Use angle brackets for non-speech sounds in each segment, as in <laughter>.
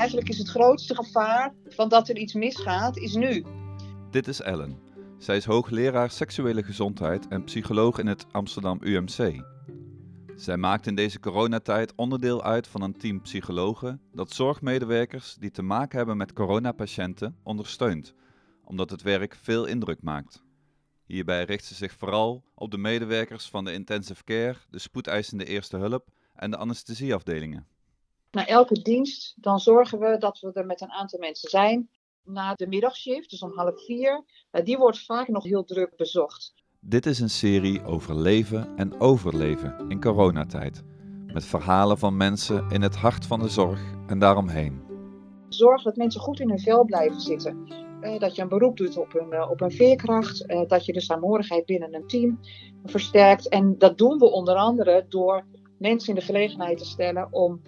Eigenlijk is het grootste gevaar van dat er iets misgaat, is nu. Dit is Ellen. Zij is hoogleraar seksuele gezondheid en psycholoog in het Amsterdam UMC. Zij maakt in deze coronatijd onderdeel uit van een team psychologen dat zorgmedewerkers die te maken hebben met coronapatiënten ondersteunt, omdat het werk veel indruk maakt. Hierbij richt ze zich vooral op de medewerkers van de intensive care, de spoedeisende eerste hulp en de anesthesieafdelingen. Na elke dienst dan zorgen we dat we er met een aantal mensen zijn. Na de middagshift, dus om half vier, eh, die wordt vaak nog heel druk bezocht. Dit is een serie over leven en overleven in coronatijd. Met verhalen van mensen in het hart van de zorg en daaromheen. Zorg dat mensen goed in hun vel blijven zitten. Eh, dat je een beroep doet op hun, eh, op hun veerkracht. Eh, dat je de saamhorigheid binnen een team versterkt. En dat doen we onder andere door mensen in de gelegenheid te stellen om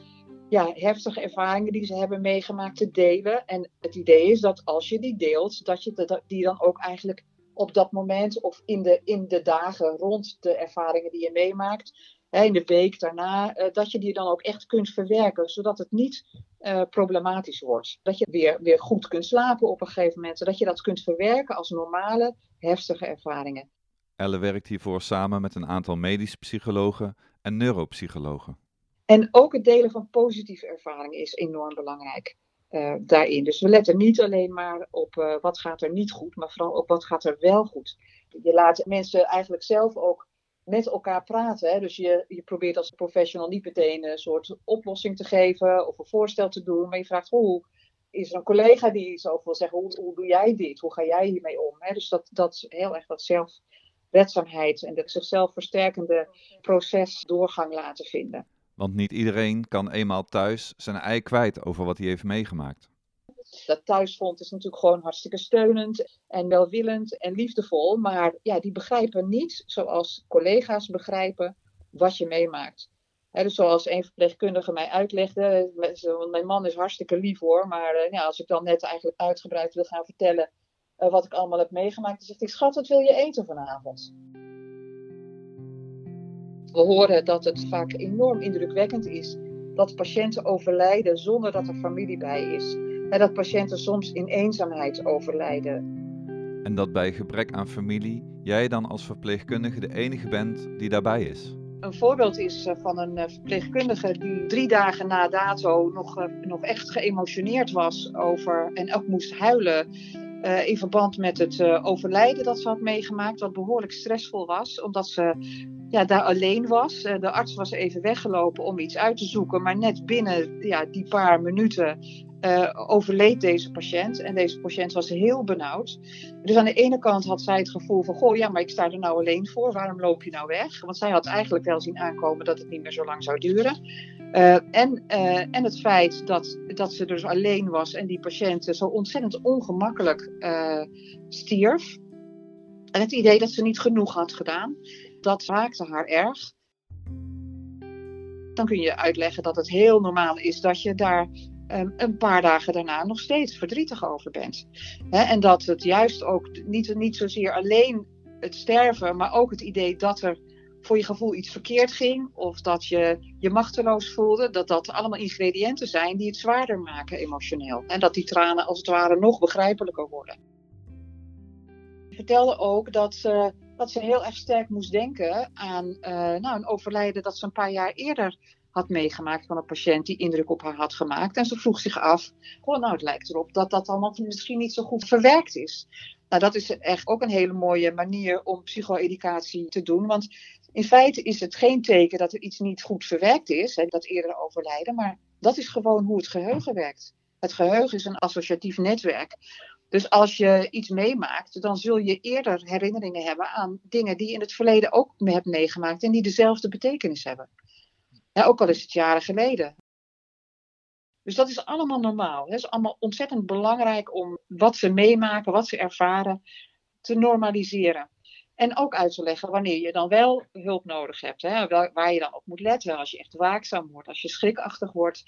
ja, heftige ervaringen die ze hebben meegemaakt te delen. En het idee is dat als je die deelt, dat je die dan ook eigenlijk op dat moment of in de, in de dagen rond de ervaringen die je meemaakt, in de week daarna, dat je die dan ook echt kunt verwerken, zodat het niet uh, problematisch wordt. Dat je weer, weer goed kunt slapen op een gegeven moment, zodat je dat kunt verwerken als normale, heftige ervaringen. Elle werkt hiervoor samen met een aantal medisch psychologen en neuropsychologen. En ook het delen van positieve ervaringen is enorm belangrijk uh, daarin. Dus we letten niet alleen maar op uh, wat gaat er niet goed, maar vooral op wat gaat er wel goed. Je laat mensen eigenlijk zelf ook met elkaar praten. Hè? Dus je, je probeert als professional niet meteen een soort oplossing te geven of een voorstel te doen, maar je vraagt hoe is er een collega die zo wil zeggen, hoe, doe jij dit? Hoe ga jij hiermee om? Hè? Dus dat, dat heel erg dat zelfredzaamheid en dat zichzelf versterkende proces doorgang laten vinden. Want niet iedereen kan eenmaal thuis zijn ei kwijt over wat hij heeft meegemaakt. Dat thuisfront is natuurlijk gewoon hartstikke steunend en welwillend en liefdevol. Maar ja, die begrijpen niet zoals collega's begrijpen wat je meemaakt. dus zoals een verpleegkundige mij uitlegde, mijn man is hartstikke lief hoor, maar uh, ja, als ik dan net eigenlijk uitgebreid wil gaan vertellen uh, wat ik allemaal heb meegemaakt, dan zegt hij, schat, wat wil je eten vanavond? We horen dat het vaak enorm indrukwekkend is dat patiënten overlijden zonder dat er familie bij is. En dat patiënten soms in eenzaamheid overlijden. En dat bij gebrek aan familie jij dan als verpleegkundige de enige bent die daarbij is. Een voorbeeld is eh, van een eh, verpleegkundige die drie dagen na dato nog, eh, nog echt geëmotioneerd was over en ook moest huilen uh, in verband met het uh, overlijden dat ze had meegemaakt, wat behoorlijk stressvol was, omdat ze ja, daar alleen was. Uh, de arts was even weggelopen om iets uit te zoeken, maar net binnen ja, die paar minuten overleed deze patiënt. En deze patiënt was heel benauwd. Dus aan de ene kant had zij het gevoel van: Goh, ja, maar ik sta er nou alleen voor, waarom loop je nou weg? Want zij had eigenlijk wel zien aankomen dat het niet meer zo lang zou duren. Uh, en, uh, en het feit dat, dat ze dus alleen was en die patiënt zo ontzettend ongemakkelijk stierf. En het idee dat ze niet genoeg had gedaan, dat raakte haar erg. Dan kun je uitleggen dat het heel normaal is dat je daar um, een paar dagen daarna nog steeds verdrietig over bent. En dat het juist ook niet, niet zozeer alleen het sterven, maar ook het idee dat er voor je gevoel iets verkeerd ging of dat je je machteloos voelde, dat dat allemaal ingrediënten zijn die het zwaarder maken emotioneel. En dat die tranen als het ware nog begrijpelijker worden. Ik vertelde ook dat ze, dat ze heel erg sterk moest denken aan uh, nou, een overlijden dat ze een paar jaar eerder had meegemaakt van een patiënt die indruk op haar had gemaakt. En ze vroeg zich af, oh, nou het lijkt erop dat dat allemaal misschien niet zo goed verwerkt is. Nou, dat is echt ook een hele mooie manier om psycho-educatie te doen. Want in feite is het geen teken dat er iets niet goed verwerkt is, hè, dat eerder overlijden, maar dat is gewoon hoe het geheugen werkt. Het geheugen is een associatief netwerk. Dus als je iets meemaakt, dan zul je eerder herinneringen hebben aan dingen die je in het verleden ook hebt meegemaakt en die dezelfde betekenis hebben. Ja, ook al is het jaren geleden. Dus dat is allemaal normaal. Het is allemaal ontzettend belangrijk om wat ze meemaken, wat ze ervaren, te normaliseren. En ook uit te leggen wanneer je dan wel hulp nodig hebt. Hè? Waar je dan op moet letten. Als je echt waakzaam wordt, als je schrikachtig wordt.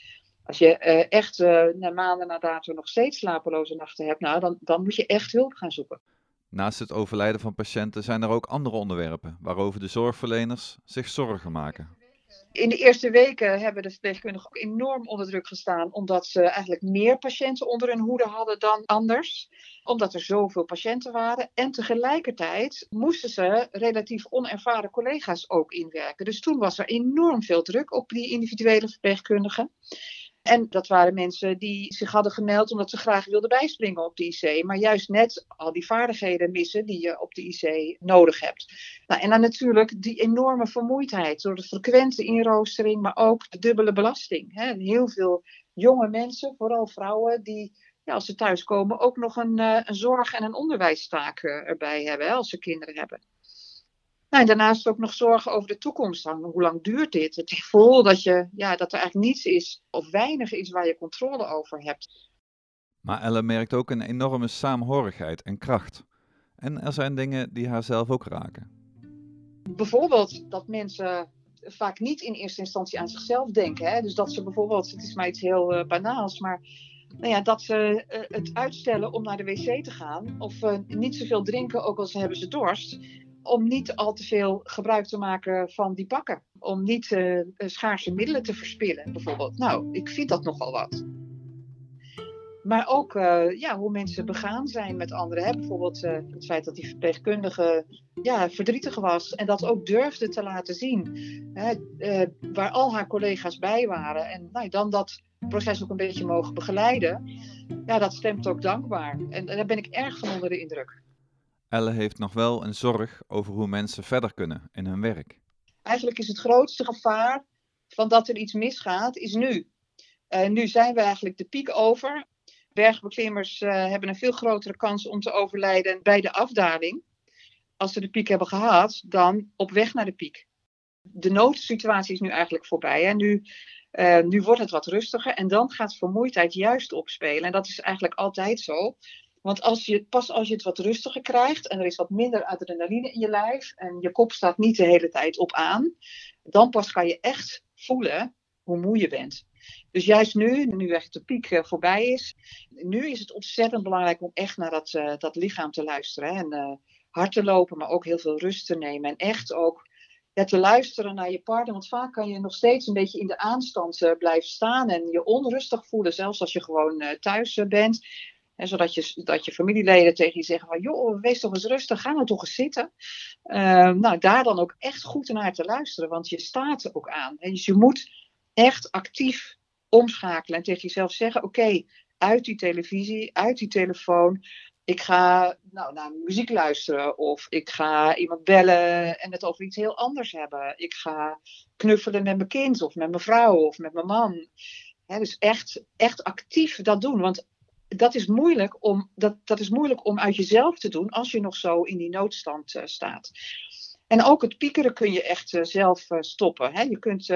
Als je uh, echt uh, na maanden na dato nog steeds slapeloze nachten hebt, nou, dan, dan moet je echt hulp gaan zoeken. Naast het overlijden van patiënten zijn er ook andere onderwerpen waarover de zorgverleners zich zorgen maken. In de eerste weken hebben de verpleegkundigen ook enorm onder druk gestaan, omdat ze eigenlijk meer patiënten onder hun hoede hadden dan anders. Omdat er zoveel patiënten waren. En tegelijkertijd moesten ze relatief onervaren collega's ook inwerken. Dus toen was er enorm veel druk op die individuele verpleegkundigen. En dat waren mensen die zich hadden gemeld omdat ze graag wilden bijspringen op de IC. Maar juist net al die vaardigheden missen die je op de IC nodig hebt. Nou, en dan natuurlijk die enorme vermoeidheid door de frequente inroostering, maar ook de dubbele belasting. Hè. Heel veel jonge mensen, vooral vrouwen, die ja, als ze thuiskomen ook nog een, uh, een zorg- en een onderwijstaak uh, erbij hebben hè, als ze kinderen hebben. Nou, en daarnaast ook nog zorgen over de toekomst. Hoe lang duurt dit? Het gevoel dat, je, ja, dat er eigenlijk niets is of weinig is waar je controle over hebt. Maar Ellen merkt ook een enorme saamhorigheid en kracht. En er zijn dingen die haar zelf ook raken. Bijvoorbeeld dat mensen vaak niet in eerste instantie aan zichzelf denken. Hè? Dus dat ze bijvoorbeeld, het is maar iets heel uh, banaals, maar nou ja, dat ze uh, het uitstellen om naar de wc te gaan. Of uh, niet zoveel drinken, ook al hebben ze dorst om niet al te veel gebruik te maken van die pakken. Om niet uh, schaarse middelen te verspillen, bijvoorbeeld. Nou, ik vind dat nogal wat. Maar ook uh, ja, hoe mensen begaan zijn met anderen. Bijvoorbeeld uh, het feit dat die verpleegkundige ja, verdrietig was en dat ook durfde te laten zien. Hè? waar al haar collega's bij waren. En nou, dan dat proces ook een beetje mogen begeleiden. Ja, dat stemt ook dankbaar. En, en daar ben ik erg van onder de indruk. Elle heeft nog wel een zorg over hoe mensen verder kunnen in hun werk. Eigenlijk is het grootste gevaar van dat er iets misgaat, is nu. Uh, nu zijn we eigenlijk de piek over. Bergbeklimmers uh, hebben een veel grotere kans om te overlijden bij de afdaling. Als ze de piek hebben gehad, dan op weg naar de piek. De noodsituatie is nu eigenlijk voorbij. En nu, uh, nu wordt het wat rustiger en dan gaat vermoeidheid juist opspelen. En dat is eigenlijk altijd zo. Want als je, pas als je het wat rustiger krijgt en er is wat minder adrenaline in je lijf en je kop staat niet de hele tijd op aan, dan pas kan je echt voelen hoe moe je bent. Dus juist nu, nu echt de piek uh, voorbij is, nu is het ontzettend belangrijk om echt naar dat, uh, dat lichaam te luisteren. En uh, hard te lopen, maar ook heel veel rust te nemen. En echt ook ja, te luisteren naar je partner. Want vaak kan je nog steeds een beetje in de aanstand blijven staan en je onrustig voelen, zelfs als je gewoon thuis bent. En zodat je, dat je familieleden tegen je zeggen van, joh, wees toch eens rustig, ga nou toch eens zitten. Uh, nou, daar dan ook echt goed naar te luisteren, want je staat er ook aan. Hè? Dus je moet echt actief omschakelen en tegen jezelf zeggen, oké, uit die televisie, uit die telefoon. Ik ga nou, naar muziek luisteren of ik ga iemand bellen en het over iets heel anders hebben. Ik ga knuffelen met mijn kind of met mijn vrouw of met mijn man. Dus echt, echt actief dat doen. Want dat is, moeilijk om, dat, dat is moeilijk om uit jezelf te doen als je nog zo in die noodstand uh, staat. En ook het piekeren kun je echt uh, zelf uh, stoppen. Hè? Je kunt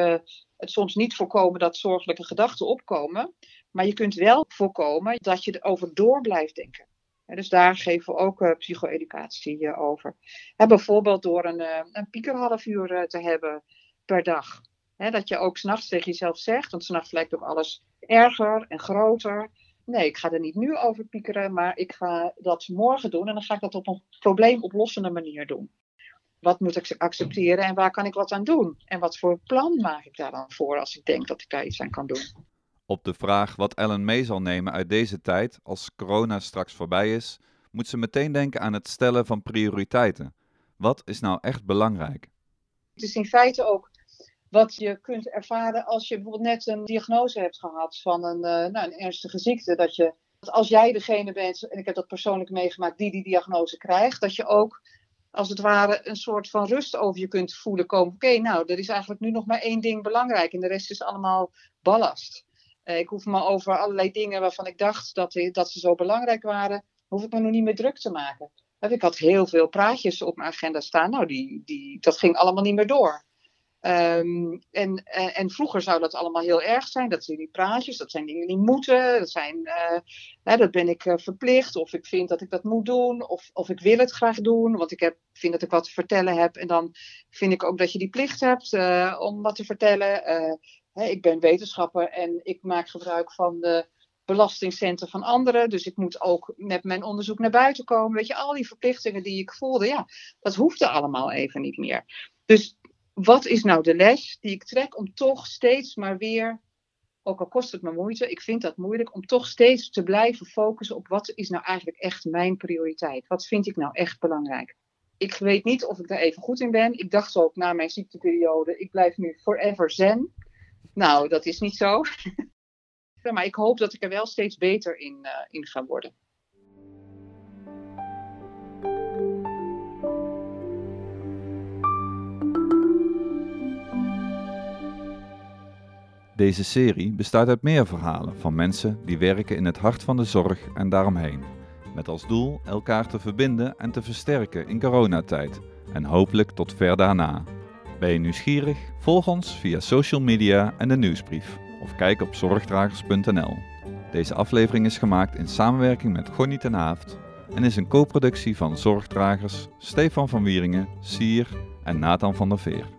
het soms niet voorkomen dat zorgelijke gedachten opkomen. Maar je kunt wel voorkomen dat je erover door blijft denken. En dus daar geven we ook psycho-educatie over. Bijvoorbeeld door een, een piekerhalf uur te hebben per dag. Dat je ook s'nachts tegen jezelf zegt, want s'nachts lijkt ook alles erger en groter nee, ik ga er niet nu over piekeren, maar ik ga dat morgen doen en dan ga ik dat op een probleemoplossende manier doen. Wat moet ik accepteren en waar kan ik wat aan doen? En wat voor plan maak ik daar dan voor als ik denk dat ik daar iets aan kan doen? Op de vraag wat Ellen mee zal nemen uit deze tijd als corona straks voorbij is, moet ze meteen denken aan het stellen van prioriteiten. Wat is nou echt belangrijk? Het is in feite ook wat je kunt ervaren als je bijvoorbeeld net een diagnose hebt gehad van een, uh, nou, een ernstige ziekte. Dat je, als jij degene bent, en ik heb dat persoonlijk meegemaakt, die die diagnose krijgt, dat je ook als het ware een soort van rust over je kunt voelen komen. Oké, nou, er is eigenlijk nu nog maar één ding belangrijk en de rest is allemaal ballast. Uh, ik hoef me over allerlei dingen waarvan ik dacht dat, dat ze zo belangrijk waren, hoef ik me nog niet meer druk te maken. Ik had heel veel praatjes op mijn agenda staan. Nou, die, die, dat ging allemaal niet meer door. Um, en, en, en, vroeger zou dat allemaal heel erg zijn. Dat zijn die praatjes, dat zijn dingen die moeten. Dat, zijn, uh, hè, dat ben ik uh, verplicht. Of ik vind dat ik dat moet doen. Of, of ik wil het graag doen. Want ik heb, vind dat ik wat te vertellen heb. En dan vind ik ook dat je die plicht hebt om wat te vertellen. Hè, ik ben wetenschapper en ik maak gebruik van de belastingcenten van anderen. Dus ik moet ook met mijn onderzoek naar buiten komen. Weet je, al die verplichtingen die ik voelde, ja, dat hoefde allemaal even niet meer. Dus wat is nou de les die ik trek om toch steeds maar weer, ook al kost het me moeite, ik vind dat moeilijk, om toch steeds te blijven focussen op wat is nou eigenlijk echt mijn prioriteit? Wat vind ik nou echt belangrijk? Ik weet niet of ik daar even goed in ben. Ik dacht ook na mijn ziekteperiode, ik blijf nu forever zen. Nou, dat is niet zo. <laughs> maar ik hoop dat ik er wel steeds beter in, uh, in ga worden. Deze serie bestaat uit meer verhalen van mensen die werken in het hart van de zorg en daaromheen. Met als doel elkaar te verbinden en te versterken in coronatijd en hopelijk tot ver daarna. Ben je nieuwsgierig? Volg ons via social media en de nieuwsbrief of kijk op zorgdragers.nl. Deze aflevering is gemaakt in samenwerking met Gonnie ten Haaft en is een co-productie van Zorgdragers, Stefan van Wieringen, Sier en Nathan van der Veer.